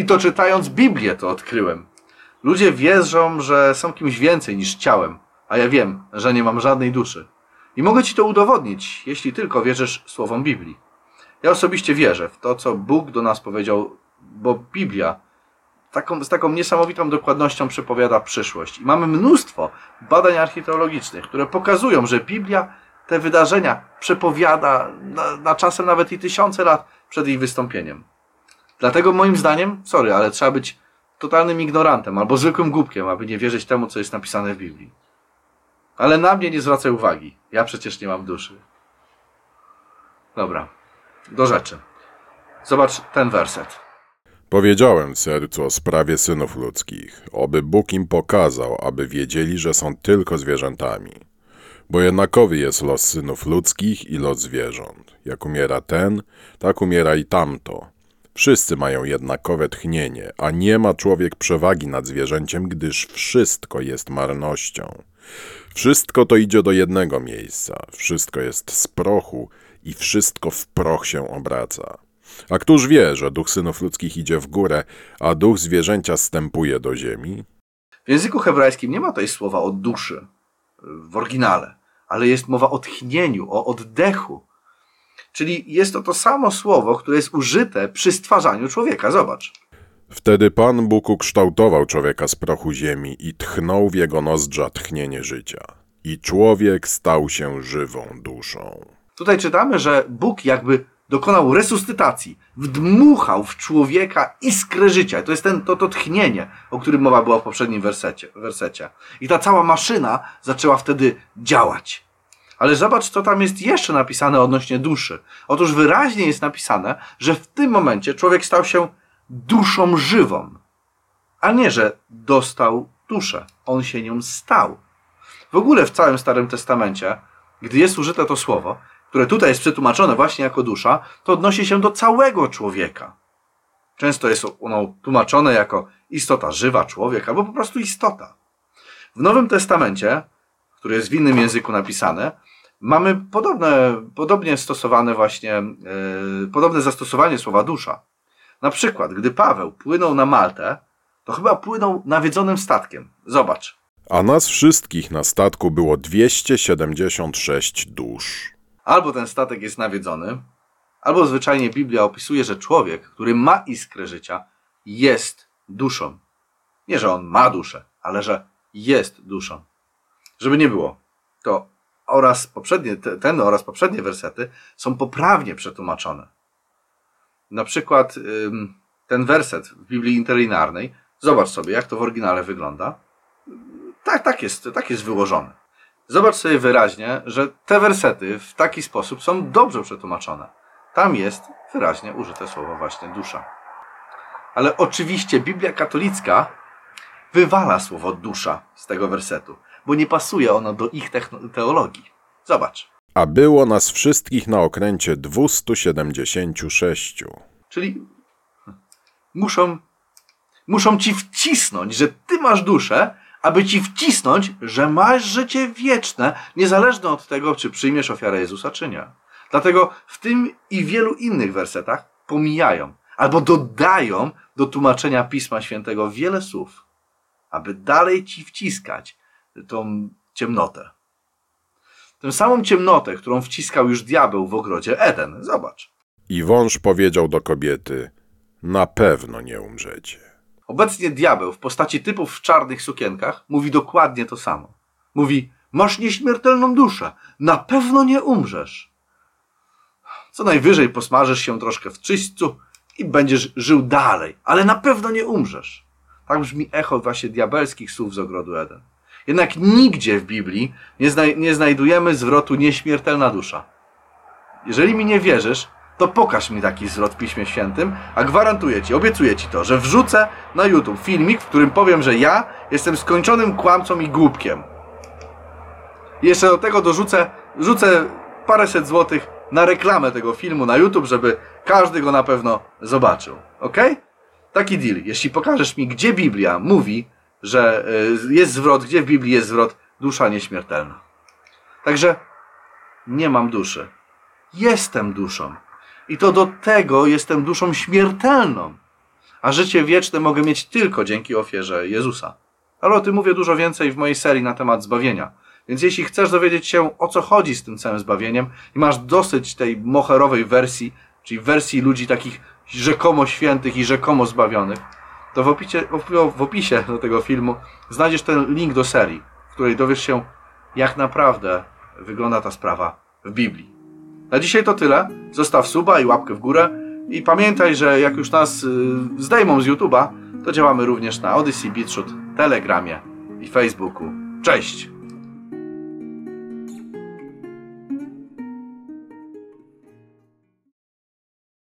I to czytając Biblię to odkryłem. Ludzie wierzą, że są kimś więcej niż ciałem, a ja wiem, że nie mam żadnej duszy. I mogę ci to udowodnić, jeśli tylko wierzysz słowom Biblii. Ja osobiście wierzę w to, co Bóg do nas powiedział, bo Biblia taką, z taką niesamowitą dokładnością przepowiada przyszłość. I mamy mnóstwo badań archeologicznych, które pokazują, że Biblia te wydarzenia przepowiada na, na czasem nawet i tysiące lat przed ich wystąpieniem. Dlatego moim zdaniem, sorry, ale trzeba być totalnym ignorantem albo zwykłym głupkiem, aby nie wierzyć temu, co jest napisane w Biblii. Ale na mnie nie zwracaj uwagi. Ja przecież nie mam duszy. Dobra, do rzeczy. Zobacz ten werset. Powiedziałem sercu o sprawie synów ludzkich, oby Bóg im pokazał, aby wiedzieli, że są tylko zwierzętami. Bo jednakowy jest los synów ludzkich i los zwierząt. Jak umiera ten, tak umiera i tamto. Wszyscy mają jednakowe tchnienie, a nie ma człowiek przewagi nad zwierzęciem, gdyż wszystko jest marnością. Wszystko to idzie do jednego miejsca, wszystko jest z prochu i wszystko w proch się obraca. A któż wie, że duch synów ludzkich idzie w górę, a duch zwierzęcia stępuje do ziemi? W języku hebrajskim nie ma tutaj słowa o duszy w oryginale, ale jest mowa o tchnieniu, o oddechu. Czyli jest to to samo słowo, które jest użyte przy stwarzaniu człowieka. Zobacz. Wtedy Pan Bóg ukształtował człowieka z prochu ziemi i tchnął w jego nozdrza tchnienie życia. I człowiek stał się żywą duszą. Tutaj czytamy, że Bóg jakby dokonał resuscytacji, wdmuchał w człowieka iskrę życia. To jest ten, to, to tchnienie, o którym mowa była w poprzednim wersecie, wersecie. I ta cała maszyna zaczęła wtedy działać. Ale zobacz, co tam jest jeszcze napisane odnośnie duszy. Otóż wyraźnie jest napisane, że w tym momencie człowiek stał się duszą żywą. A nie, że dostał duszę. On się nią stał. W ogóle w całym Starym Testamencie, gdy jest użyte to słowo, które tutaj jest przetłumaczone właśnie jako dusza, to odnosi się do całego człowieka. Często jest ono tłumaczone jako istota żywa, człowiek, albo po prostu istota. W Nowym Testamencie, który jest w innym języku napisane, mamy podobne, podobnie stosowane właśnie, yy, podobne zastosowanie słowa dusza. Na przykład, gdy Paweł płynął na Maltę, to chyba płynął nawiedzonym statkiem. Zobacz. A nas wszystkich na statku było 276 dusz. Albo ten statek jest nawiedzony, albo zwyczajnie Biblia opisuje, że człowiek, który ma iskrę życia, jest duszą. Nie, że on ma duszę, ale że jest duszą. Żeby nie było, to oraz poprzednie, ten oraz poprzednie wersety są poprawnie przetłumaczone. Na przykład ten werset w Biblii interlinearnej, zobacz sobie, jak to w oryginale wygląda. Tak, tak jest, tak jest wyłożone. Zobacz sobie wyraźnie, że te wersety w taki sposób są dobrze przetłumaczone. Tam jest wyraźnie użyte słowo właśnie dusza. Ale oczywiście Biblia katolicka wywala słowo dusza z tego wersetu, bo nie pasuje ono do ich teologii. Zobacz. A było nas wszystkich na okręcie 276. Czyli muszą, muszą ci wcisnąć, że ty masz duszę, aby ci wcisnąć, że masz życie wieczne, niezależne od tego, czy przyjmiesz ofiarę Jezusa, czy nie. Dlatego w tym i wielu innych wersetach pomijają albo dodają do tłumaczenia Pisma Świętego wiele słów, aby dalej ci wciskać tą ciemnotę. Tę samą ciemnotę, którą wciskał już diabeł w ogrodzie Eden. Zobacz. I wąż powiedział do kobiety: Na pewno nie umrzecie. Obecnie diabeł w postaci typów w czarnych sukienkach mówi dokładnie to samo. Mówi: Masz nieśmiertelną duszę, na pewno nie umrzesz. Co najwyżej posmażysz się troszkę w czyśćcu i będziesz żył dalej, ale na pewno nie umrzesz. Tak brzmi echo właśnie diabelskich słów z ogrodu Eden. Jednak nigdzie w Biblii nie, nie znajdujemy zwrotu nieśmiertelna dusza. Jeżeli mi nie wierzysz, to pokaż mi taki zwrot w Piśmie Świętym, a gwarantuję Ci, obiecuję Ci to, że wrzucę na YouTube filmik, w którym powiem, że ja jestem skończonym kłamcą i głupkiem. I jeszcze do tego dorzucę rzucę paręset złotych na reklamę tego filmu na YouTube, żeby każdy go na pewno zobaczył. Ok? Taki deal. Jeśli pokażesz mi, gdzie Biblia mówi, że y, jest zwrot, gdzie w Biblii jest zwrot dusza nieśmiertelna. Także nie mam duszy. Jestem duszą. I to do tego jestem duszą śmiertelną. a życie wieczne mogę mieć tylko dzięki ofierze Jezusa. Ale o tym mówię dużo więcej w mojej serii na temat zbawienia. Więc jeśli chcesz dowiedzieć się, o co chodzi z tym całym zbawieniem i masz dosyć tej moherowej wersji, czyli wersji ludzi takich rzekomo świętych i rzekomo zbawionych, to w opisie, w opisie do tego filmu znajdziesz ten link do serii, w której dowiesz się, jak naprawdę wygląda ta sprawa w Biblii. Na dzisiaj to tyle. Zostaw suba i łapkę w górę. I pamiętaj, że jak już nas y, zdejmą z YouTube'a, to działamy również na Odyssey, BitChute, Telegramie i Facebooku. Cześć!